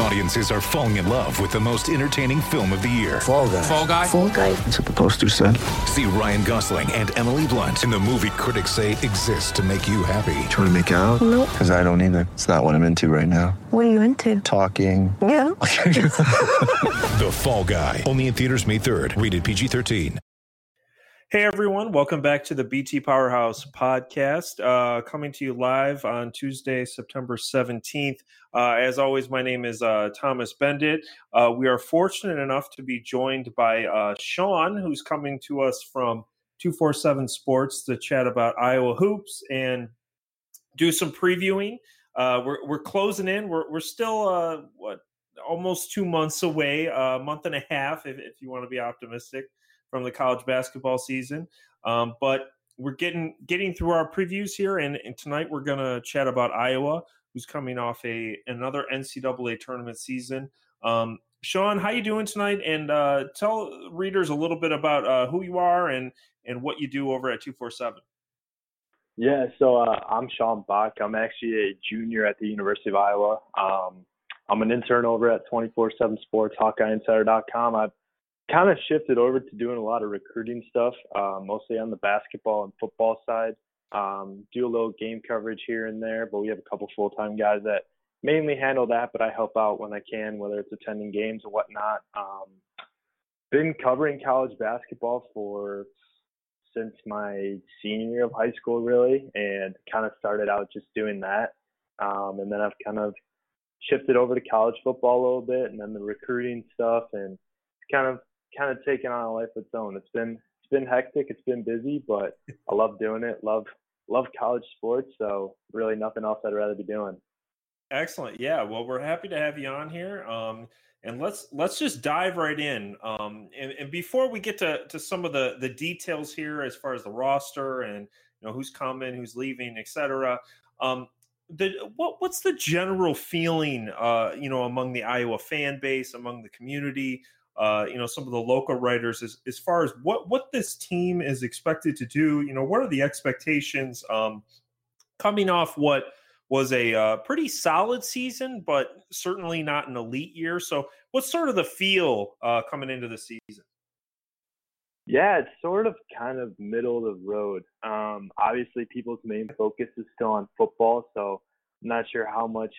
Audiences are falling in love with the most entertaining film of the year. Fall guy. Fall guy. Fall guy. That's what the poster said. See Ryan Gosling and Emily Blunt in the movie critics say exists to make you happy. Trying to make it out? Nope. Because I don't either. It's not what I'm into right now. What are you into? Talking. Yeah. The Fall Guy. Only in theaters May 3rd. Rated PG-13. Hey everyone, welcome back to the BT Powerhouse podcast, uh, coming to you live on Tuesday, September 17th. Uh, as always, my name is uh, Thomas Bendit. Uh, we are fortunate enough to be joined by uh, Sean, who's coming to us from 247 Sports to chat about Iowa hoops and do some previewing. Uh, we're, we're closing in. We're, we're still, what, almost two months away, a month and a half, if, if you want to be optimistic from the college basketball season. Um, but we're getting getting through our previews here, and, and tonight we're going to chat about Iowa, who's coming off a another NCAA tournament season. Um, Sean, how you doing tonight? And uh, tell readers a little bit about uh, who you are and and what you do over at two four seven. Yeah, so uh, I'm Sean Bach. I'm actually a junior at the University of Iowa. Um, I'm an intern over at 24/7 Sports, HawkeyeInsider.com. I've kind of shifted over to doing a lot of recruiting stuff, uh, mostly on the basketball and football side. Um, do a little game coverage here and there, but we have a couple full time guys that mainly handle that, but I help out when I can, whether it's attending games or whatnot. Um, been covering college basketball for since my senior year of high school, really, and kind of started out just doing that. Um, and then I've kind of shifted over to college football a little bit, and then the recruiting stuff, and kind of kind of taken on a life of its own. It's been been hectic, it's been busy, but I love doing it. Love love college sports, so really nothing else I'd rather be doing. Excellent. Yeah. Well, we're happy to have you on here. Um, and let's let's just dive right in. Um, and, and before we get to, to some of the the details here, as far as the roster and you know who's coming, who's leaving, etc. Um, the what what's the general feeling, uh, you know, among the Iowa fan base, among the community, uh, you know, some of the local writers as, as far as what what this team is expected to do. You know, what are the expectations um, coming off what was a uh, pretty solid season, but certainly not an elite year. So, what's sort of the feel uh, coming into the season? Yeah, it's sort of kind of middle of the road. Um, obviously, people's main focus is still on football, so I'm not sure how much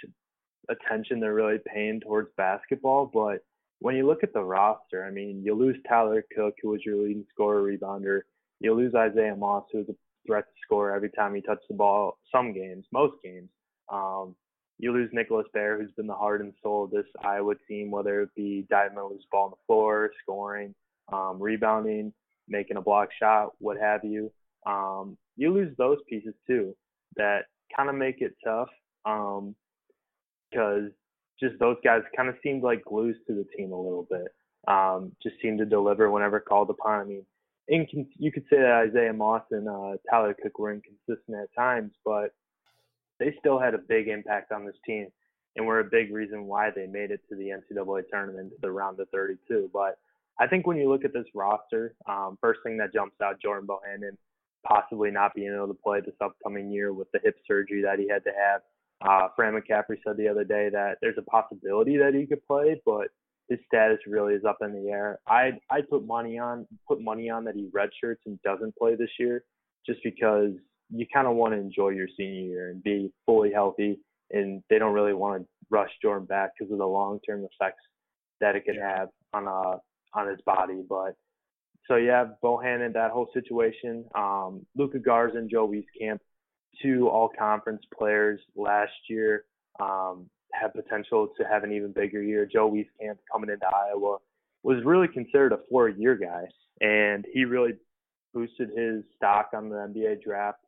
attention they're really paying towards basketball. But when you look at the roster, I mean, you lose Tyler Cook, who was your leading scorer, rebounder. You lose Isaiah Moss, who was a threat to score every time he touched the ball. Some games, most games. Um, you lose Nicholas Baer, who's been the heart and soul of this Iowa team, whether it be diving a loose ball on the floor, scoring, um, rebounding, making a block shot, what have you. Um, you lose those pieces too that kind of make it tough because um, just those guys kind of seemed like glues to the team a little bit. Um, just seemed to deliver whenever called upon. I mean, incon- you could say that Isaiah Moss and uh, Tyler Cook were inconsistent at times, but they still had a big impact on this team and were a big reason why they made it to the NCAA tournament to the round of 32. But I think when you look at this roster, um, first thing that jumps out, Jordan Bohannon possibly not being able to play this upcoming year with the hip surgery that he had to have. Uh, Fran McCaffery said the other day that there's a possibility that he could play, but his status really is up in the air. I I put money on put money on that he redshirts and doesn't play this year, just because you kind of want to enjoy your senior year and be fully healthy, and they don't really want to rush Jordan back because of the long term effects that it could have on uh on his body. But so yeah, Bohannon, that whole situation. Um, Luka Garza and Joe Wieskamp two all conference players last year um, have potential to have an even bigger year. Joe Wieskamp coming into Iowa was really considered a four year guy, and he really boosted his stock on the NBA draft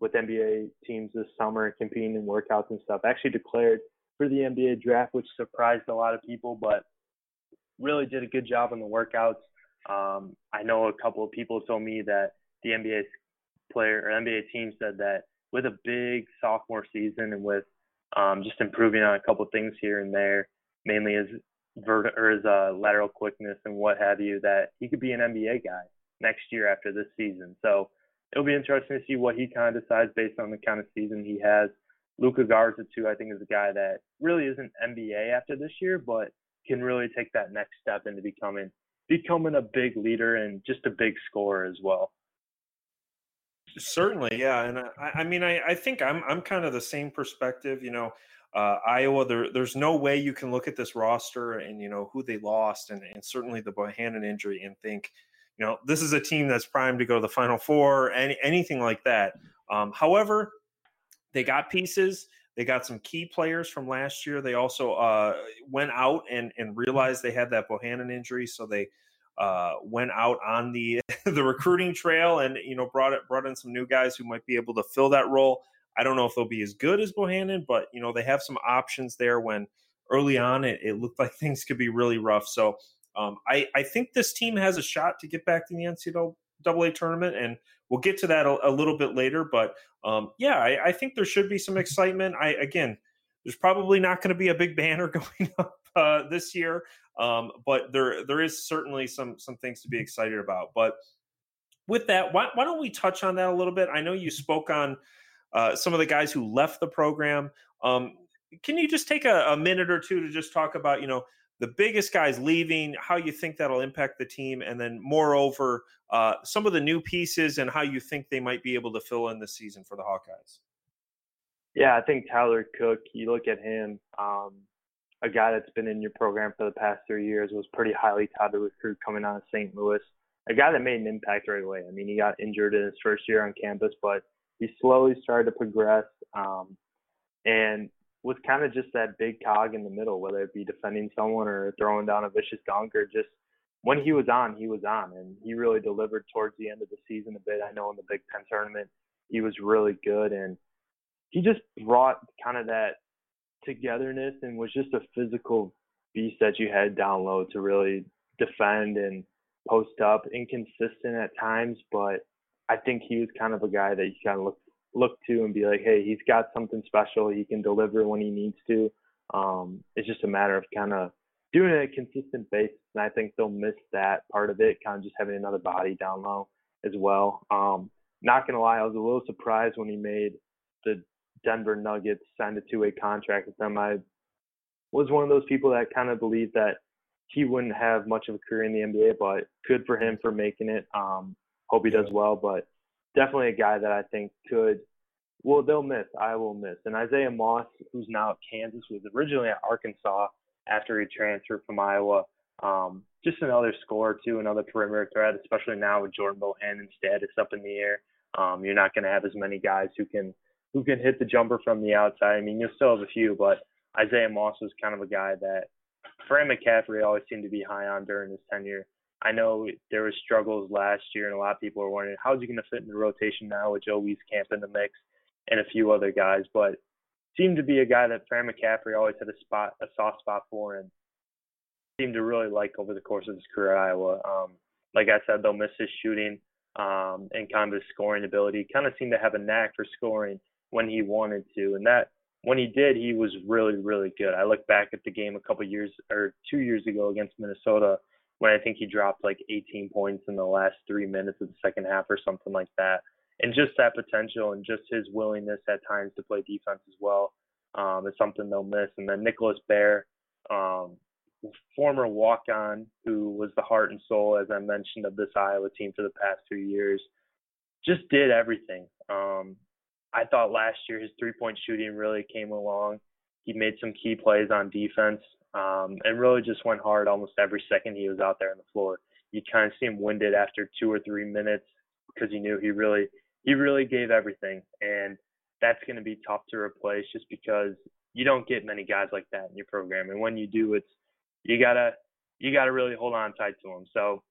with NBA teams this summer competing in workouts and stuff. Actually declared for the NBA draft, which surprised a lot of people, but really did a good job on the workouts. Um, I know a couple of people told me that the NBA player or NBA team said that with a big sophomore season and with um, just improving on a couple things here and there, mainly his vert or his uh, lateral quickness and what have you, that he could be an NBA guy. next year after this season. So it'll be interesting to see what he kind of decides based on the kind of season he has. Luka Garza too, I think is a guy that really isn't NBA after this year, but can really take that next step into becoming becoming a big leader and just a big scorer as well. Certainly, yeah, and I, I mean, I, I think I'm I'm kind of the same perspective. You know, uh, Iowa, there, there's no way you can look at this roster and you know who they lost, and, and certainly the Bohannon injury, and think, you know, this is a team that's primed to go to the Final Four, any anything like that. Um, however, they got pieces. They got some key players from last year. They also uh, went out and and realized they had that Bohannon injury, so they uh, went out on the the recruiting trail and you know brought it brought in some new guys who might be able to fill that role. I don't know if they'll be as good as Bohannon, but you know they have some options there. When early on it, it looked like things could be really rough. So um, I I think this team has a shot to get back to the NCAA tournament, and we'll get to that a, a little bit later. But um, yeah, I, I, think there should be some excitement. I again, there's probably not going to be a big banner going up uh, this year, um, but there there is certainly some some things to be excited about. But with that, why, why don't we touch on that a little bit? I know you spoke on uh, some of the guys who left the program. Um, can you just take a, a, minute or two to just talk about, you know, the biggest guys leaving, how you think that'll impact the team, and then moreover, uh, some of the new pieces and how you think they might be able to fill in the season for the Hawkeyes? Yeah, I think Tyler Cook, you look at him, um, a guy that's been in your program for the past three years, was pretty highly touted recruit coming out of St. Louis. A guy that made an impact right away. I mean, he got injured in his first year on campus, but he slowly started to progress um, and was kind of just that big cog in the middle, whether it be defending someone or throwing down a vicious dunk or just when he was on, he was on. And he really delivered towards the end of the season a bit. I know in the Big Ten tournament, he was really good. And he just brought kind of that togetherness and was just a physical beast that you had down low to really defend and post up, inconsistent at times, but I think he was kind of a guy that you kind of look look to and be like, hey, he's got something special. He can deliver when he needs to. Um, it's just a matter of kind of doing it a consistent basis, and I think they'll miss that part of it, kind of just having another body down low as well. Um, not gonna lie, I was a little surprised when he made the Denver Nuggets signed a two-way contract with them. I was one of those people that kind of believed that he wouldn't have much of a career in the NBA, but good for him for making it. Um, Hope he does well, but definitely a guy that I think could. Well, they'll miss. I will miss. And Isaiah Moss, who's now at Kansas, was originally at Arkansas after he transferred from Iowa. Um, just another scorer too, another perimeter threat, especially now with Jordan Bohannon's status up in the air. Um, you're not going to have as many guys who can who can hit the jumper from the outside. I mean, you'll still have a few, but Isaiah Moss was kind of a guy that Fran McCaffery always seemed to be high on during his tenure. I know there was struggles last year, and a lot of people are wondering how's he going to fit in the rotation now with Joe Wieskamp in the mix and a few other guys. But seemed to be a guy that Fran McCaffery always had a spot, a soft spot for, and seemed to really like over the course of his career at Iowa. Um, like I said, they'll miss his shooting um, and kind of his scoring ability. Kind of seemed to have a knack for scoring when he wanted to, and that when he did, he was really, really good. I look back at the game a couple years or two years ago against Minnesota when I think he dropped like 18 points in the last three minutes of the second half or something like that. And just that potential and just his willingness at times to play defense as well um, is something they'll miss. And then Nicholas Baer, um, former walk-on who was the heart and soul, as I mentioned, of this Iowa team for the past two years, just did everything. Um, I thought last year his three-point shooting really came along. He made some key plays on defense um, and really just went hard almost every second he was out there on the floor. You kind of see him winded after two or three minutes because he knew he really he really gave everything, and that's going to be tough to replace just because you don't get many guys like that in your program, and when you do, it's you gotta you gotta really hold on tight to him. So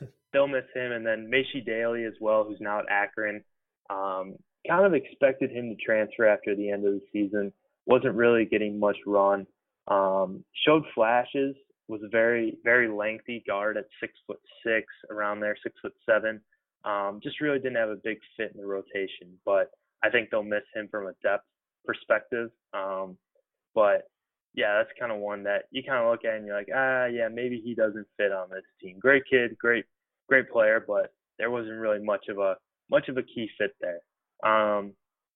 they'll miss him, and then Maishe Dailey as well, who's now at Akron. Um, kind of expected him to transfer after the end of the season. Wasn't really getting much run. Um, showed flashes, was a very, very lengthy guard at six foot six, around there, six foot seven. Um, just really didn't have a big fit in the rotation, but I think they'll miss him from a depth perspective. Um, but yeah, that's kind of one that you kind of look at and you're like, ah, yeah, maybe he doesn't fit on this team. Great kid, great, great player, but there wasn't really much of a much of a key fit there. Um,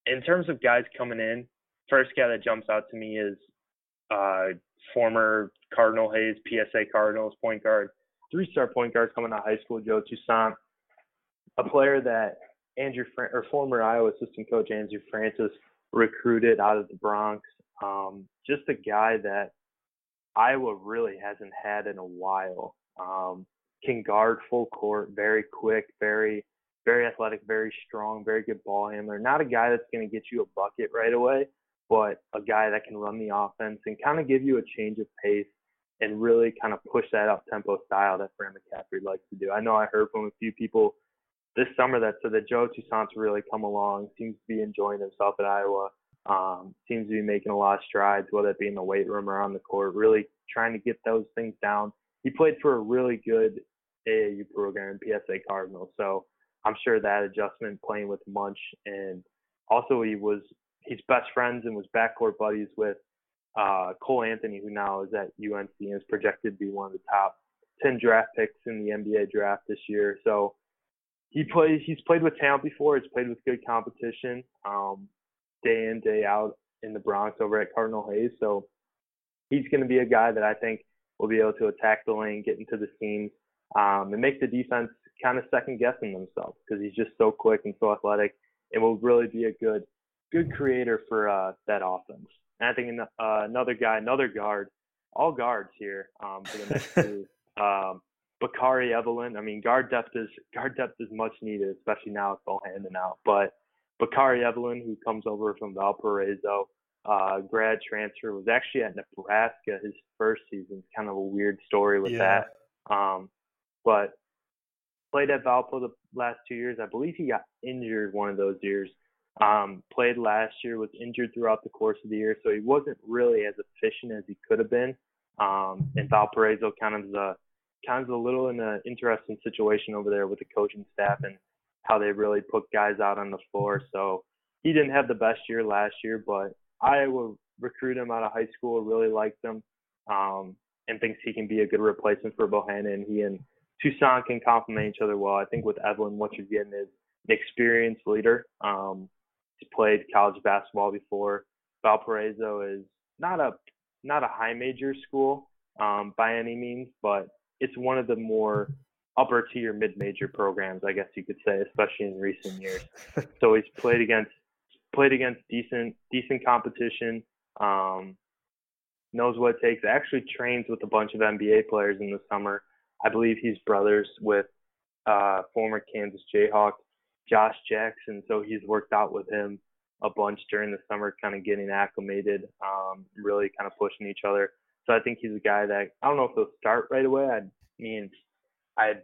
in terms of guys coming in, first guy that jumps out to me is uh, former Cardinal Hayes, PSA Cardinals point guard, three-star point guard coming out of high school, Joe Toussaint, a player that Andrew Fran- or former Iowa assistant coach Andrew Francis recruited out of the Bronx. Um, just a guy that Iowa really hasn't had in a while. Um, can guard full court, very quick, very very athletic, very strong, very good ball handler. Not a guy that's going to get you a bucket right away, but a guy that can run the offense and kind of give you a change of pace and really kind of push that up tempo style that Fran McCaffery likes to do. I know I heard from a few people this summer that said that Joe Toussaint's really come along, seems to be enjoying himself at Iowa, um, seems to be making a lot of strides, whether it be in the weight room or on the court, really trying to get those things down. He played for a really good AAU program, PSA Cardinals, so I'm sure that adjustment playing with Munch and also he was he's best friends and was backcourt buddies with uh, Cole Anthony, who now is at UNC and is projected to be one of the top 10 draft picks in the NBA draft this year. So he plays. He's played with talent before. He's played with good competition, um, day in day out in the Bronx over at Cardinal Hayes. So he's going to be a guy that I think will be able to attack the lane, get into the seams, um, and make the defense kind of second guessing themselves because he's just so quick and so athletic, and will really be a good good creator for uh, that offense. And I think uh, another guy, another guard, all guards here um, for the next two. Um, Bakari Evelyn. I mean, guard depth is guard depth is much needed, especially now with handing out. But Bakari Evelyn, who comes over from Valparaiso, uh, grad transfer, was actually at Nebraska his first season. It's kind of a weird story with yeah. that. Um, but played at Valpo the last two years. I believe he got injured one of those years. Um, played last year, was injured throughout the course of the year, so he wasn't really as efficient as he could have been. Um, and Valparaiso kind of the kind of a little in an interesting situation over there with the coaching staff and how they really put guys out on the floor. So he didn't have the best year last year, but Iowa recruited him out of high school, really liked him, um, and thinks he can be a good replacement for Bohannon. He and Toussaint can complement each other well. I think with Evelyn, what you're getting is an experienced leader. Um, he's played college basketball before. Valparaiso is not a not a high major school um, by any means, but it's one of the more upper tier mid major programs, I guess you could say, especially in recent years. so he's played against played against decent decent competition. Um, knows what it takes. Actually trains with a bunch of NBA players in the summer. I believe he's brothers with uh, former Kansas Jayhawk Josh Jackson, so he's worked out with him a bunch during the summer, kind of getting acclimated, um, really kind of pushing each other. So I think he's a guy that I don't know if he'll start right away. I mean, I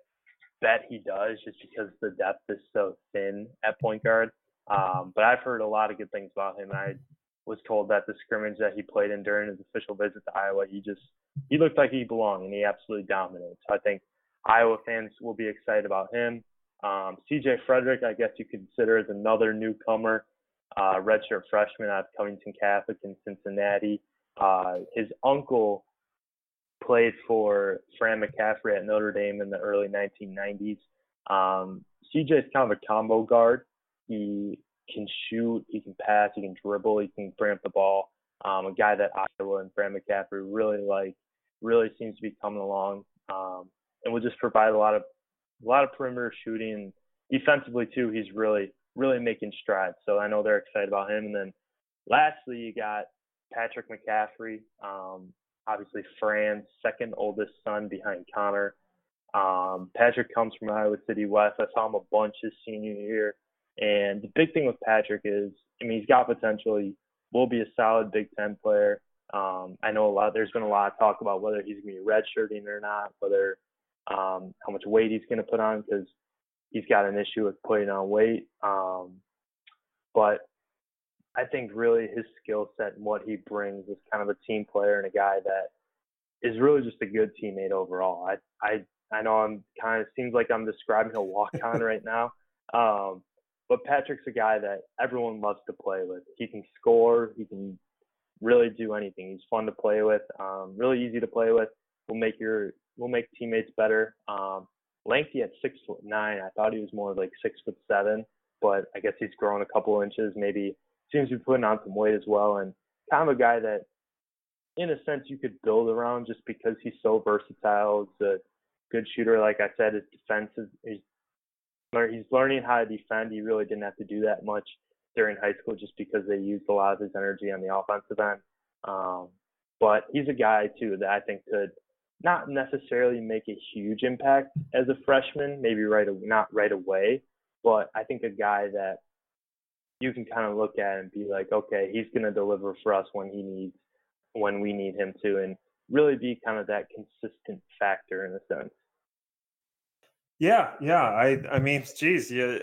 bet he does just because the depth is so thin at point guard. Um, but I've heard a lot of good things about him. I was told that the scrimmage that he played in during his official visit to Iowa, he just he looked like he belonged and he absolutely dominated. So I think Iowa fans will be excited about him. Um, CJ Frederick, I guess you consider as another newcomer, uh, redshirt freshman out of Covington Catholic in Cincinnati. Uh, his uncle played for Fran McCaffery at Notre Dame in the early 1990s. Um, CJ is kind of a combo guard. He can shoot, he can pass, he can dribble, he can bring up the ball. Um, a guy that Iowa and Fran McCaffery really like, really seems to be coming along, um, and will just provide a lot of a lot of perimeter shooting. Defensively too, he's really really making strides. So I know they're excited about him. And then lastly, you got Patrick McCaffery, um, obviously Fran's second oldest son behind Connor. Um, Patrick comes from Iowa City West. I saw him a bunch his senior year. And the big thing with Patrick is, I mean, he's got potential. He will be a solid Big Ten player. Um, I know a lot. There's been a lot of talk about whether he's going to be redshirting or not, whether um, how much weight he's going to put on because he's got an issue with putting on weight. Um, but I think really his skill set and what he brings is kind of a team player and a guy that is really just a good teammate overall. I I I know I'm kind of seems like I'm describing a walk on right now. Um, but Patrick's a guy that everyone loves to play with. He can score. He can really do anything. He's fun to play with. Um, really easy to play with. Will make your will make teammates better. Um, lengthy at six foot nine. I thought he was more like six foot seven, but I guess he's grown a couple inches. Maybe seems to be putting on some weight as well, and kind of a guy that, in a sense, you could build around just because he's so versatile. He's a good shooter, like I said. His defense is he's, he's learning how to defend. He really didn't have to do that much during high school just because they used a lot of his energy on the offensive end. Um, but he's a guy too that I think could not necessarily make a huge impact as a freshman, maybe right not right away, but I think a guy that you can kind of look at and be like, okay, he's going to deliver for us when he needs, when we need him to, and really be kind of that consistent factor in a sense. Yeah, yeah. I, I mean, geez, you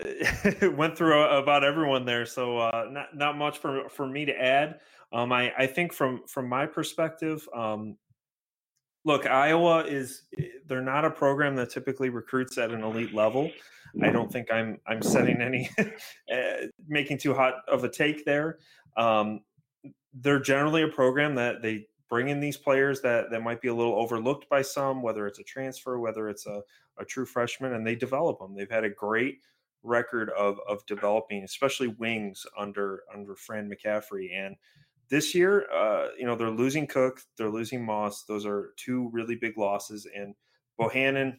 went through about everyone there, so uh, not not much for for me to add. Um, I I think from from my perspective, um, look, Iowa is they're not a program that typically recruits at an elite level. I don't think I'm I'm setting any eh, making too hot of a take there. Um, they're generally a program that they bring in these players that that might be a little overlooked by some, whether it's a transfer, whether it's a, a true freshman, and they develop them. They've had a great record of of developing, especially wings under under Fran McCaffery. And this year, uh, you know, they're losing Cook, they're losing Moss. Those are two really big losses. And Bohannon,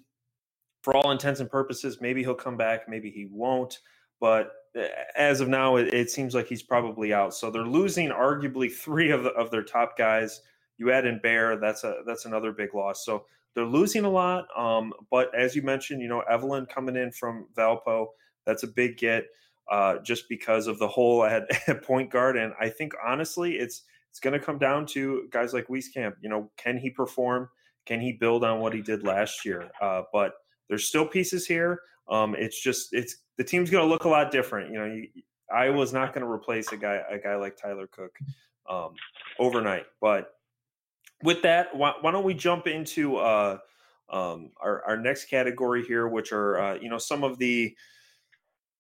for all intents and purposes, maybe he'll come back, maybe he won't. But uh, as of now, it, it seems like he's probably out. So they're losing arguably three of, the, of their top guys. You add in Baer, that's a that's another big loss. So they're losing a lot. Um, but as you mentioned, you know, Evelyn coming in from Valpo, that's a big get uh, just because of the hole at, point guard. And I think honestly, it's it's going to come down to guys like Wieskamp. You know, can he perform? Can he build on what he did last year? Uh, but there's still pieces here. Um, it's just it's the team's going to look a lot different. You know, you, Iowa's not going to replace a guy a guy like Tyler Cook um, overnight. But with that, why, why don't we jump into uh, um, our, our next category here, which are uh, you know some of the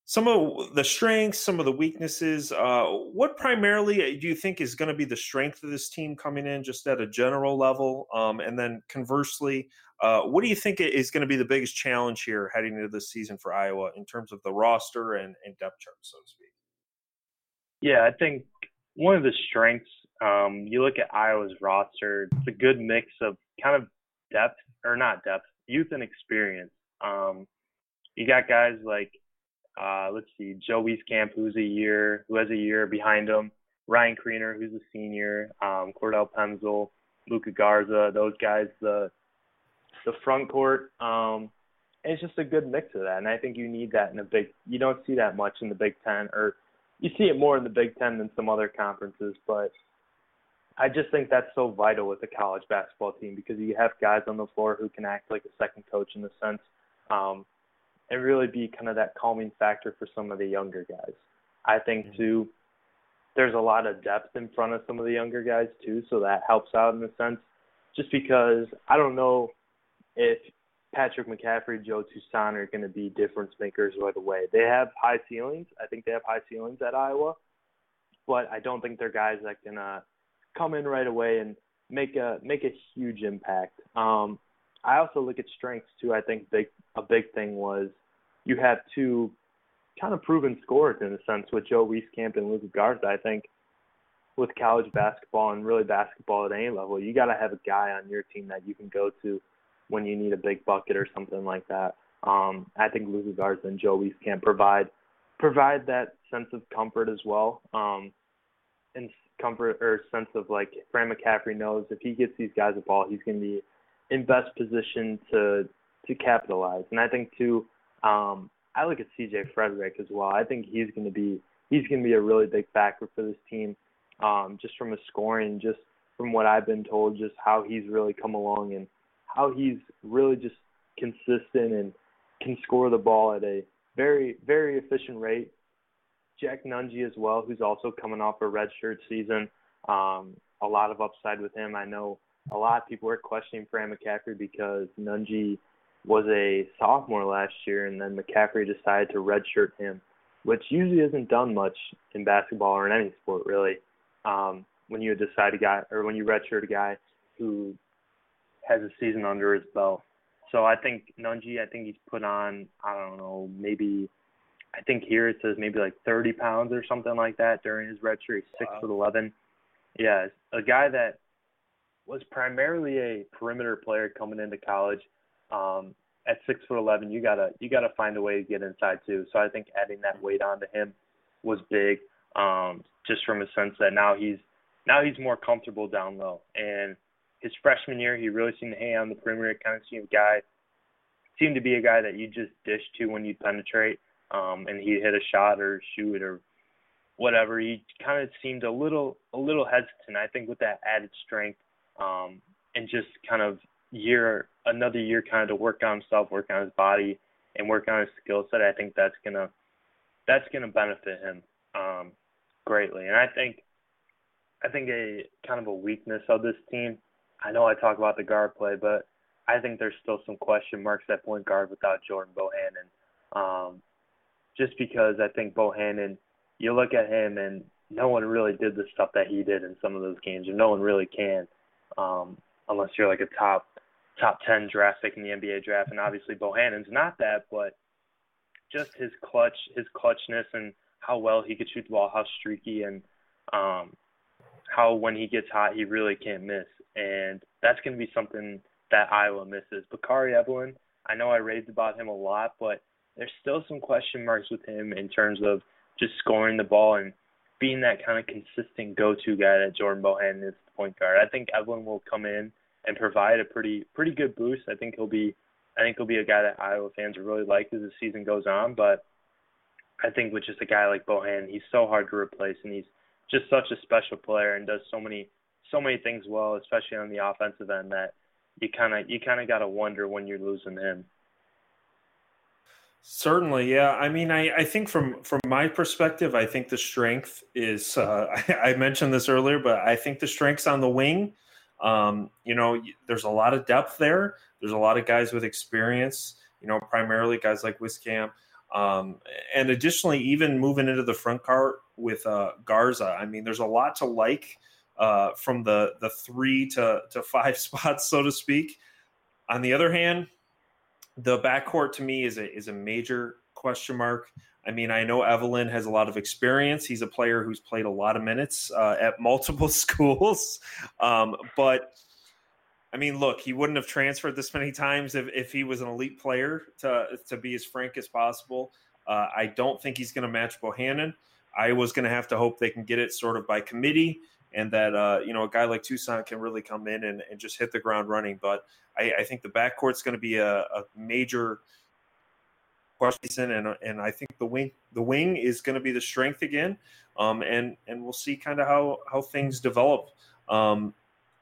some of the strengths, some of the weaknesses. Uh, what primarily uh, do you think is going to be the strength of this team coming in, just at a general level? Um, and then conversely, uh, what do you think is going to be the biggest challenge here heading into this season for Iowa in terms of the roster and, and depth chart, so to speak? Yeah, I think one of the strengths, um, you look at Iowa's roster, it's a good mix of kind of depth, or not depth, youth and experience. Um, you got guys like uh, let's see, Joe Wieskamp, who's a year, who has a year behind him. Ryan Kriener, who's a senior. Um, Cordell Pemsl, Luka Garza, those guys. The the front court. Um, it's just a good mix of that, and I think you need that in a big. You don't see that much in the Big Ten, or you see it more in the Big Ten than some other conferences. But I just think that's so vital with a college basketball team because you have guys on the floor who can act like a second coach in a sense. Um, and really be kind of that calming factor for some of the younger guys. I think mm-hmm. too, there's a lot of depth in front of some of the younger guys too, so that helps out in a sense. Just because I don't know if Patrick McCaffery, Joe Toussaint are going to be difference makers right away. They have high ceilings. I think they have high ceilings at Iowa, but I don't think they're guys that can uh, come in right away and make a make a huge impact. Um, I also look at strengths too. I think big a big thing was you have two kind of proven scorers in a sense with Joe Wieskamp and Luka Garza. I think with college basketball and really basketball at any level, you got to have a guy on your team that you can go to when you need a big bucket or something like that. Um, I think Luka Garza and Joe Wieskamp provide provide that sense of comfort as well. Um, and comfort or sense of like Fran McCaffery knows if he gets these guys a ball, he's going to be in best position to to capitalize. And I think too, um, I look at CJ Frederick as well. I think he's going to be he's going to be a really big factor for this team, um, just from a scoring, just from what I've been told, just how he's really come along and how he's really just consistent and can score the ball at a very very efficient rate. Jack Nunge as well, who's also coming off a redshirt season. Um, a lot of upside with him. I know a lot of people were questioning Fran McCaffery because Nunge was a sophomore last year, and then McCaffery decided to redshirt him, which usually isn't done much in basketball or in any sport really. Um, when you decide a guy or when you redshirt a guy who has a season under his belt. So I think Nunge, I think he's put on, I don't know, maybe, think here it says maybe like 30 pounds or something like that during his red shirt. He's six Wow. foot 11. Yeah, a guy that was primarily a perimeter player coming into college. Um, at six foot 11, you gotta you gotta find a way to get inside too. So I think adding that weight onto him was big, um, just from a sense that now he's now he's more comfortable down low. And his freshman year, he really seemed to hang on the perimeter. Kind of seemed a guy, seemed to be a guy that you just dish to when you penetrate, um, and he hit a shot or shoot or whatever. He kind of seemed a little a little hesitant. I think with that added strength, um, and just kind of year another year kind of to work on himself, work on his body, and work on his skill set. I think that's gonna that's gonna benefit him um, greatly. And I think I think a kind of a weakness of this team. I know I talk about the guard play, but I think there's still some question marks at point guard without Jordan Bohannon. Um, just because I think Bohannon, you look at him and no one really did the stuff that he did in some of those games, and no one really can, um, unless you're like a top top ten draft pick in the NBA draft. And obviously Bohannon's not that, but just his clutch, his clutchness, and how well he could shoot the ball, how streaky, and um, how when he gets hot, he really can't miss. And that's going to be something that Iowa misses. Bakari Evelyn, I know I raved about him a lot, but there's still some question marks with him in terms of just scoring the ball and being that kind of consistent go-to guy that Jordan Bohannon is the point guard. I think Evelyn will come in and provide a pretty pretty good boost. I think he'll be I think he'll be a guy that Iowa fans really like as the season goes on. But I think with just a guy like Bohannon, he's so hard to replace, and he's just such a special player and does so many so many things well, especially on the offensive end that you kind of you kind of got to wonder when you're losing him. Certainly, yeah. I mean, I, I think from from my perspective, I think the strength is. Uh, I, I mentioned this earlier, but I think the strength's on the wing. Um, you know, there's a lot of depth there. There's a lot of guys with experience. You know, primarily guys like Wieskamp. Um, and additionally, even moving into the front court with uh, Garza, I mean, there's a lot to like uh, from the the three to to five spots, so to speak. On the other hand, the backcourt to me is a is a major question mark. I mean, I know Evelyn has a lot of experience. He's a player who's played a lot of minutes uh, at multiple schools, um, but I mean, look, he wouldn't have transferred this many times if, if he was an elite player. To to be as frank as possible, uh, I don't think he's going to match Bohannon. I was going to have to hope they can get it sort of by committee, and that uh, you know a guy like Toussaint can really come in and, and just hit the ground running. But I, I think the backcourt's going to be a, a major question, and and I think the wing the wing is going to be the strength again, um, and and we'll see kind of how how things develop um,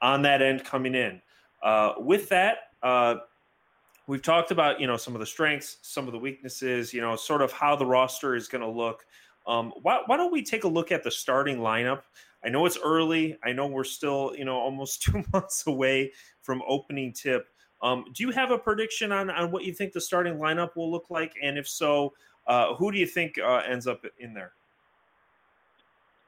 on that end coming in. Uh, with that, uh, we've talked about you know some of the strengths, some of the weaknesses, you know, sort of how the roster is going to look. Um, why, why don't we take a look at the starting lineup? I know it's early. I know we're still you know almost two months away from opening tip. Um, do you have a prediction on, on what you think the starting lineup will look like? And if so, uh, who do you think uh, ends up in there?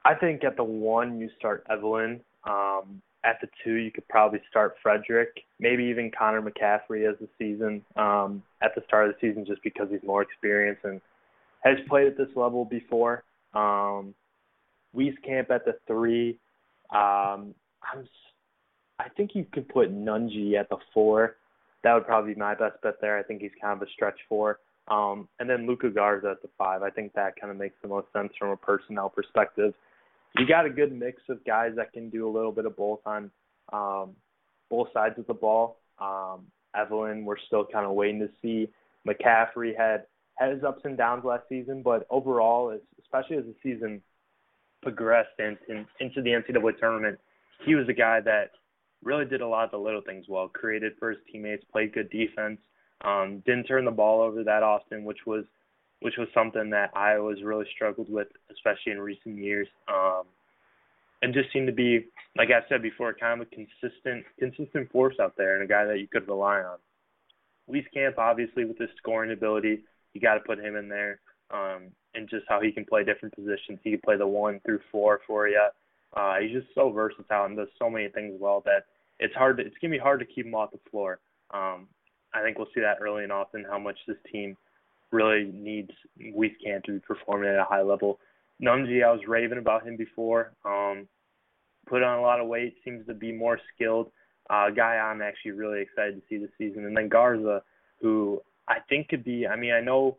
I think at the one you start Evelyn. Um, at the two you could probably start Frederick, maybe even Connor McCaffery as the season um, at the start of the season, just because he's more experienced and has played at this level before. Um, Wieskamp at the three. Um, I'm, I think you could put Nunge at the four. That would probably be my best bet there. I think he's kind of a stretch four. Um, and then Luka Garza at the five. I think that kind of makes the most sense from a personnel perspective. You got a good mix of guys that can do a little bit of both on um, both sides of the ball. Um, Evelyn, we're still kind of waiting to see. McCaffery had had his ups and downs last season, but overall, especially as the season progressed in, in, into the NCAA tournament, he was a guy that really did a lot of the little things well. Created for his teammates, played good defense, um, didn't turn the ball over that often, which was which was something that Iowa's really struggled with, especially in recent years. Um, and just seemed to be, like I said before, kind of a consistent consistent force out there and a guy that you could rely on. Wieskamp, obviously, with his scoring ability, you got to put him in there. Um, and just how he can play different positions. He can play the one through four for you. Uh, he's just so versatile and does so many things well that it's hard. To, it's gonna be hard to keep him off the floor. Um, I think we'll see that early and often how much this team really needs Wieskamp to be performing at a high level. Nunge, I was raving about him before. Um, put on a lot of weight, seems to be more skilled. Uh, guy I'm actually really excited to see this season. And then Garza, who I think could be, I mean, I know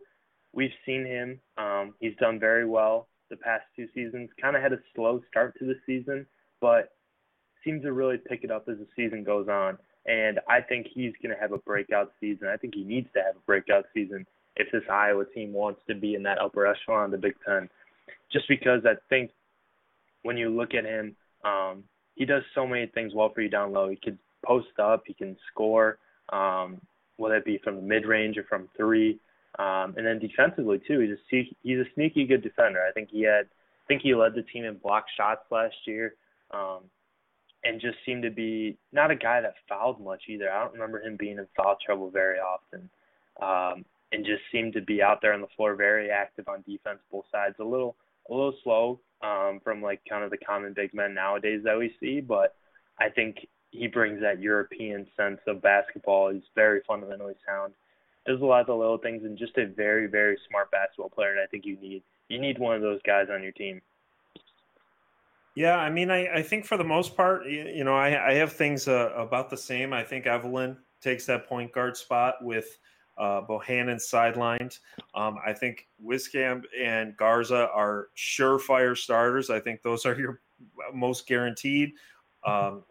we've seen him. Um, he's done very well the past two seasons. Kind of had a slow start to the season, but seems to really pick it up as the season goes on. And I think he's going to have a breakout season. I think he needs to have a breakout season if this Iowa team wants to be in that upper echelon of the Big Ten. Just because I think when you look at him, um, he does so many things well for you down low. He can post up, he can score, um, whether it be from the mid range or from three. Um, and then defensively too, he's a he's a sneaky good defender. I think he had, I think he led the team in block shots last year, um, and just seemed to be not a guy that fouled much either. I don't remember him being in foul trouble very often, um, and just seemed to be out there on the floor, very active on defense, both sides. A little a little slow um, from like kind of the common big men nowadays that we see, but I think he brings that European sense of basketball. He's very fundamentally sound does a lot of the little things and just a very very smart basketball player. And I think you need you need one of those guys on your team. Yeah, I mean, I, I think for the most part, you, know, I, I have things uh, about the same. I think Evelyn takes that point guard spot with uh, Bohannon sidelined. Um, I think Wieskamp and Garza are surefire starters. I think those are your most guaranteed. Um,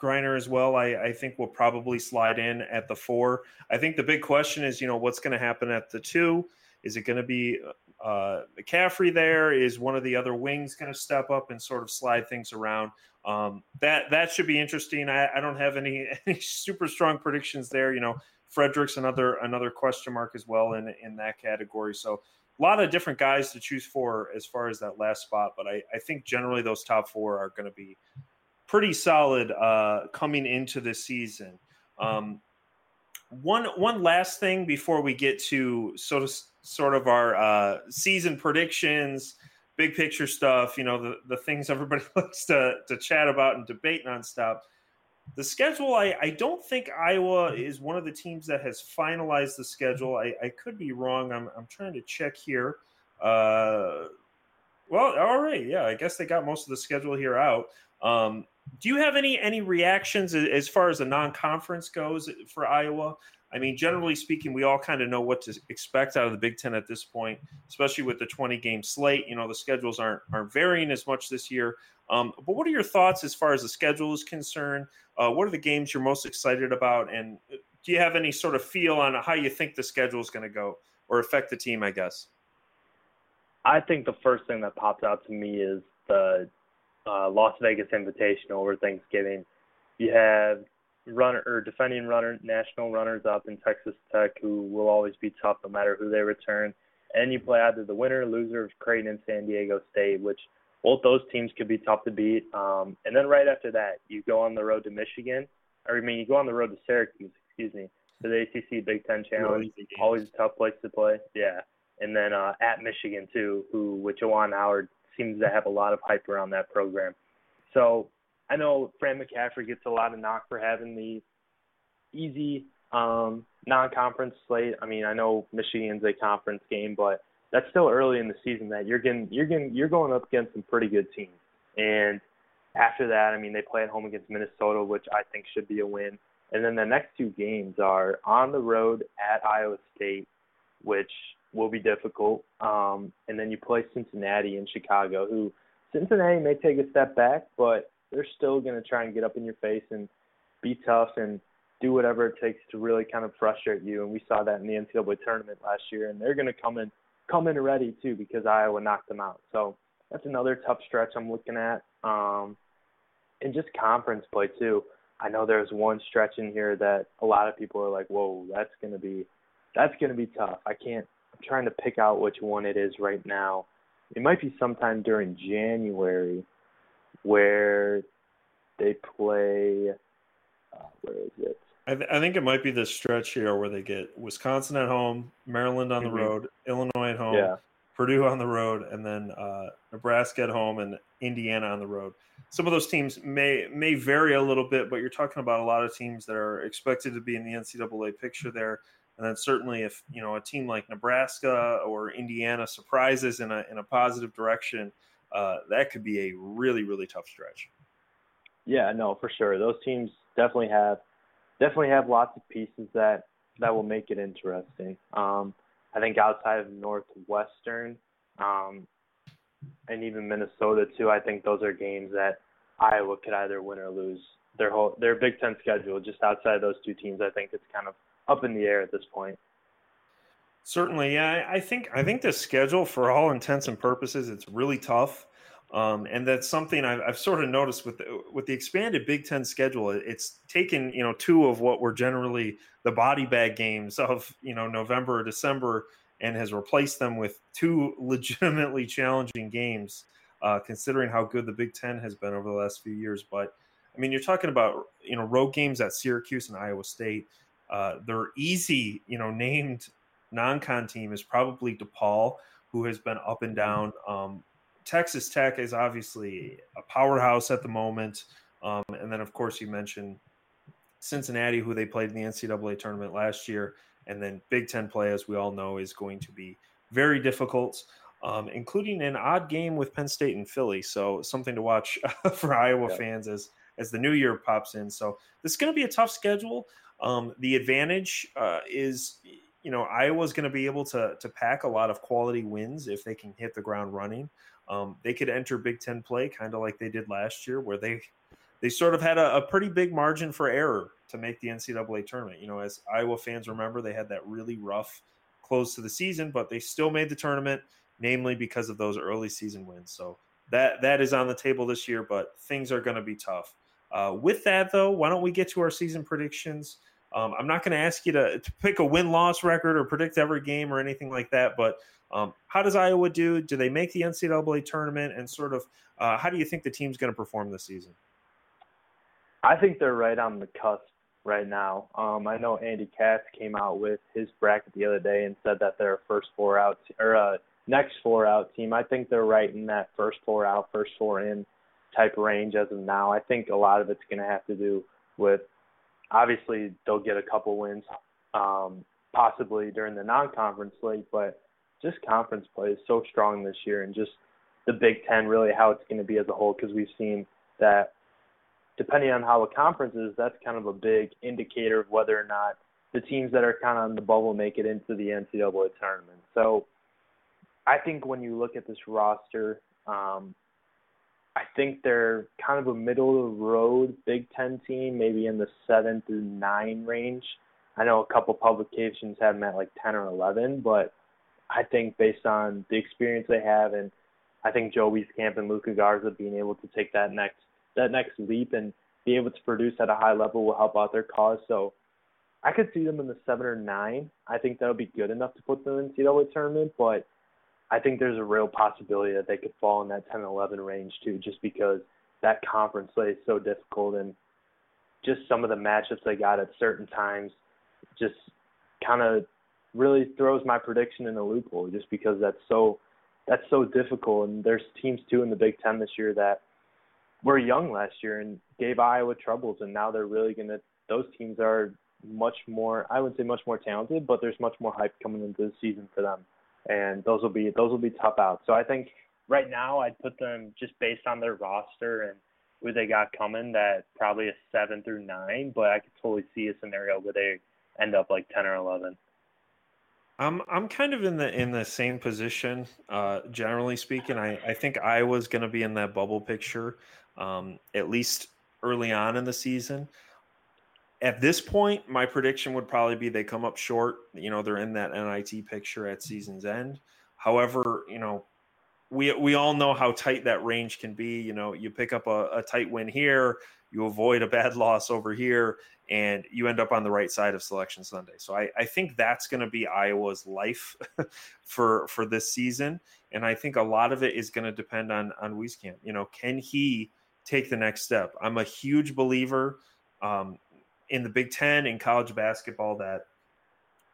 Kriener as well, I, I think will probably slide in at the four. I think the big question is, you know, what's going to happen at the two? Is it going to be uh, McCaffery there? Is one of the other wings going to step up and sort of slide things around? Um, that that should be interesting. I, I don't have any, any super strong predictions there. You know, Frederick's another another question mark as well in in that category. So a lot of different guys to choose for as far as that last spot. But I, I think generally those top four are going to be pretty solid uh, coming into the season. Um, one one last thing before we get to sort of sort of our uh, season predictions, big picture stuff. You know the the things everybody likes to to chat about and debate nonstop. The schedule, I, I don't think Iowa is one of the teams that has finalized the schedule. I, I could be wrong. I'm, I'm trying to check here. Uh, well, all right. Yeah, I guess they got most of the schedule here out. Um, do you have any any reactions as far as the non-conference goes for Iowa? I mean, generally speaking, we all kind of know what to expect out of the Big Ten at this point, especially with the 20 game slate. You know, the schedules aren't aren't varying as much this year. Um, but what are your thoughts as far as the schedule is concerned? Uh, what are the games you're most excited about, and do you have any sort of feel on how you think the schedule is going to go or affect the team? I guess. I think the first thing that pops out to me is the uh, Las Vegas Invitational over Thanksgiving. You have runner or defending runner national runners up in Texas Tech who will always be tough no matter who they return. And you play either the winner or loser of Creighton and San Diego State, which both those teams could be tough to beat. Um, and then right after that, you go on the road to Michigan, or I mean, you go on the road to Syracuse, excuse me, to the ACC Big Ten Challenge. Always a tough place to play. Yeah, and then uh, at Michigan too, who with Juwan Howard seems to have a lot of hype around that program. So I know Fran McCaffery gets a lot of knock for having the easy um, non-conference slate. I mean, I know Michigan's a conference game, but that's still early in the season. That you're getting, you're getting, you're going up against some pretty good teams. And after that, I mean, they play at home against Minnesota, which I think should be a win. And then the next two games are on the road at Iowa State, which will be difficult. Um, and then you play Cincinnati and Chicago, who Cincinnati may take a step back, but they're still going to try and get up in your face and be tough and do whatever it takes to really kind of frustrate you. And we saw that in the NCAA tournament last year. And they're going to come in come in ready too because Iowa knocked them out. So that's another tough stretch I'm looking at. Um, and just conference play too. I know there's one stretch in here that a lot of people are like, "Whoa, that's going to be that's going to be tough." I can't trying to pick out which one it is right now. It might be sometime during January where they play. Uh, where is it? I, th- I, think it might be the stretch here where they get Wisconsin at home, Maryland on the mm-hmm. road, Illinois at home, yeah. Purdue on the road, and then uh, Nebraska at home and Indiana on the road. Some of those teams may may vary a little bit, but you're talking about a lot of teams that are expected to be in the NCAA picture there. And then certainly, if you know a team like Nebraska or Indiana surprises in a in a positive direction, uh, that could be a really really tough stretch. Yeah, no, for sure. Those teams definitely have definitely have lots of pieces that that will make it interesting. Um, I think outside of Northwestern um, and even Minnesota too, I think those are games that Iowa could either win or lose. Their whole their Big Ten schedule, just outside of those two teams, I think it's kind of up in the air at this point. Certainly, yeah. I think I think the schedule, for all intents and purposes, it's really tough. Um, and that's something I've, I've, sort of noticed with the, with the expanded Big Ten schedule. It's taken you know two of what were generally the body bag games of you know November or December, and has replaced them with two legitimately challenging games, uh, considering how good the Big Ten has been over the last few years. But I mean, you're talking about you know road games at Syracuse and Iowa State. Uh, their easy you know named non-con team is probably DePaul, who has been up and down. Um, Texas Tech is obviously a powerhouse at the moment. Um, and then, of course, you mentioned Cincinnati, who they played in the NCAA tournament last year. And then Big Ten play, as we all know, is going to be very difficult, um, including an odd game with Penn State and Philly. So something to watch for Iowa yeah. fans as as the new year pops in. So this is going to be a tough schedule. Um, the advantage uh, is, you know, Iowa's going to be able to to pack a lot of quality wins if they can hit the ground running um, they could enter Big Ten play kind of like they did last year, where they they sort of had a, a, pretty big margin for error to make the NCAA tournament. You know, as Iowa fans remember, they had that really rough close to the season, but they still made the tournament, namely because of those early season wins. So that that is on the table this year, but things are going to be tough. Uh, with that, though, why don't we get to our season predictions? Um, I'm not going to ask you to, to pick a win loss record or predict every game or anything like that, but um, how does Iowa do? Do they make the NCAA tournament? And sort of, uh, how do you think the team's going to perform this season? I think they're right on the cusp right now. Um, I know Andy Katz came out with his bracket the other day and said that they're a first four out or a next four out team. I think they're right in that first four out, first four in type range as of now. I think a lot of it's going to have to do with obviously they'll get a couple wins, um, possibly during the non-conference slate, but just conference play is so strong this year, and just the Big Ten really how it's going to be as a whole because we've seen that depending on how a conference is, that's kind of a big indicator of whether or not the teams that are kind of on the bubble make it into the NCAA tournament. So I think when you look at this roster, um, I think they're kind of a middle of the road Big Ten team, maybe in the seven through nine range. I know a couple publications have them at like ten or eleven, but I think based on the experience they have, and I think Joe Wieskamp and Luka Garza being able to take that next that next leap and be able to produce at a high level will help out their cause. So I could see them in the seven or nine. I think that would be good enough to put them in the NCAA tournament, but I think there's a real possibility that they could fall in that 10-11 range too, just because that conference play is so difficult and just some of the matchups they got at certain times just kind of really throws my prediction in a loophole just because that's so that's so difficult and there's teams too in the Big Ten this year that were young last year and gave Iowa troubles and now they're really gonna those teams are much more I would say much more talented, but there's much more hype coming into the season for them. And those will be those will be tough outs. So I think right now I'd put them just based on their roster and who they got coming that probably a seven through nine, but I could totally see a scenario where they end up like ten or eleven. I'm I'm kind of in the in the same position. Uh, generally speaking, I, I think Iowa's going to be in that bubble picture, um, at least early on in the season. At this point, my prediction would probably be they come up short. You know, they're in that NIT picture at season's end. However, you know, we we all know how tight that range can be. You know, you pick up a, a tight win here, you avoid a bad loss over here, and you end up on the right side of Selection Sunday. So I, I think that's going to be Iowa's life for for this season, and I think a lot of it is going to depend on on Wieskamp. You know, can he take the next step? I'm a huge believer um, in the Big Ten in college basketball that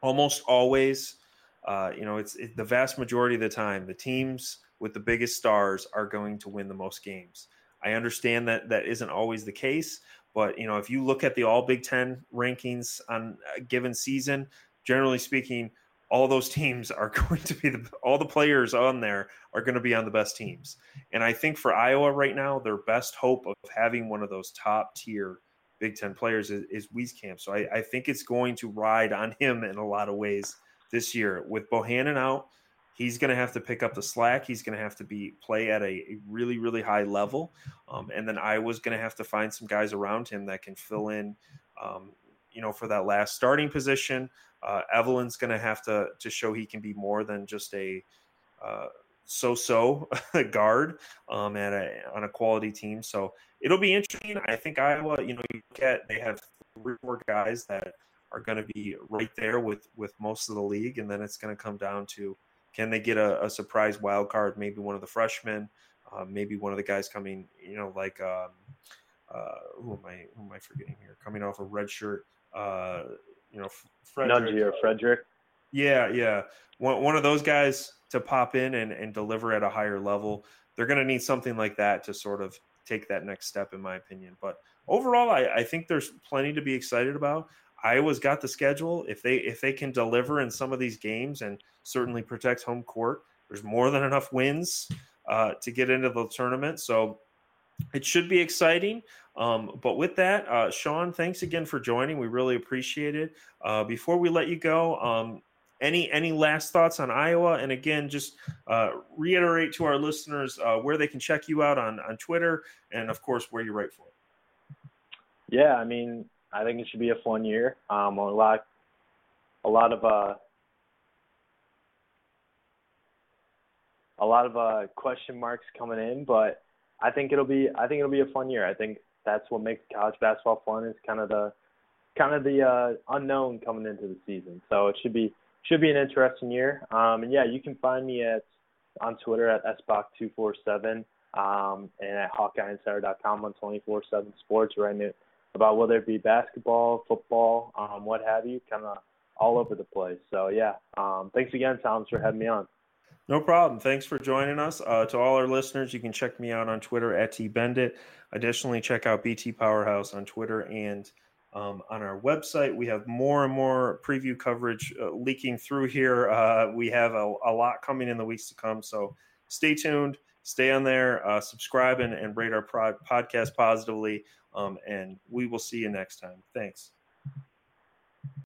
almost always uh, you know, it's it, the vast majority of the time the teams with the biggest stars are going to win the most games. I understand that that isn't always the case, but you know, if you look at the All Big Ten rankings on a given season, generally speaking, all those teams are going to be the all the players on there are going to be on the best teams. And I think for Iowa right now, their best hope of having one of those top tier Big Ten players is, is Wieskamp. So I, I think it's going to ride on him in a lot of ways this year. With Bohannon out, he's going to have to pick up the slack. He's going to have to be play at a, a really really high level, um, and then Iowa's going to have to find some guys around him that can fill in. Um, you know, for that last starting position, uh, Evelyn's going to have to to show he can be more than just a uh, so-so guard um, at a, on a quality team. So it'll be interesting. I think Iowa, you know, you get they have three more guys that are going to be right there with with most of the league, and then it's going to come down to can they get a, a surprise wild card? Maybe one of the freshmen, uh, maybe one of the guys coming, you know, like um, uh, who am I who am I forgetting here? Coming off a red shirt, uh, you know, Fredrick. Nunge or Fredrick. Yeah, yeah. One one of those guys to pop in and, and deliver at a higher level. They're going to need something like that to sort of take that next step, in my opinion. But overall, I, I think there's plenty to be excited about. Iowa's got the schedule. If they if they can deliver in some of these games and certainly protect home court, there's more than enough wins uh, to get into the tournament. So it should be exciting. Um, but with that, uh, Sean, thanks again for joining. We really appreciate it. Uh, before we let you go, um, any any last thoughts on Iowa? And again, just uh, reiterate to our listeners uh, where they can check you out on on Twitter, and of course where you write for. Yeah, I mean, I think it should be a fun year. Um, a lot, a lot of uh, a lot of uh, question marks coming in, but I think it'll be I think it'll be a fun year. I think that's what makes college basketball fun is kind of the kind of the uh, unknown coming into the season. So it should be should be an interesting year. Um, and yeah, you can find me at on Twitter at sbach247 um, and at HawkeyeInsider.com on 24/7 Sports, writing about whether it be basketball, football, um, what have you, kind of all over the place. So yeah, um, thanks again, Thomas, for having me on. No problem. Thanks for joining us. Uh, to all our listeners, you can check me out on Twitter at tbendit. Additionally, check out BT Powerhouse on Twitter and um, on our website. We have more and more preview coverage uh, leaking through here. Uh, we have a, a, lot coming in the weeks to come. So stay tuned, stay on there, uh, subscribe, and, and, rate our podcast positively. Um, and we will see you next time. Thanks.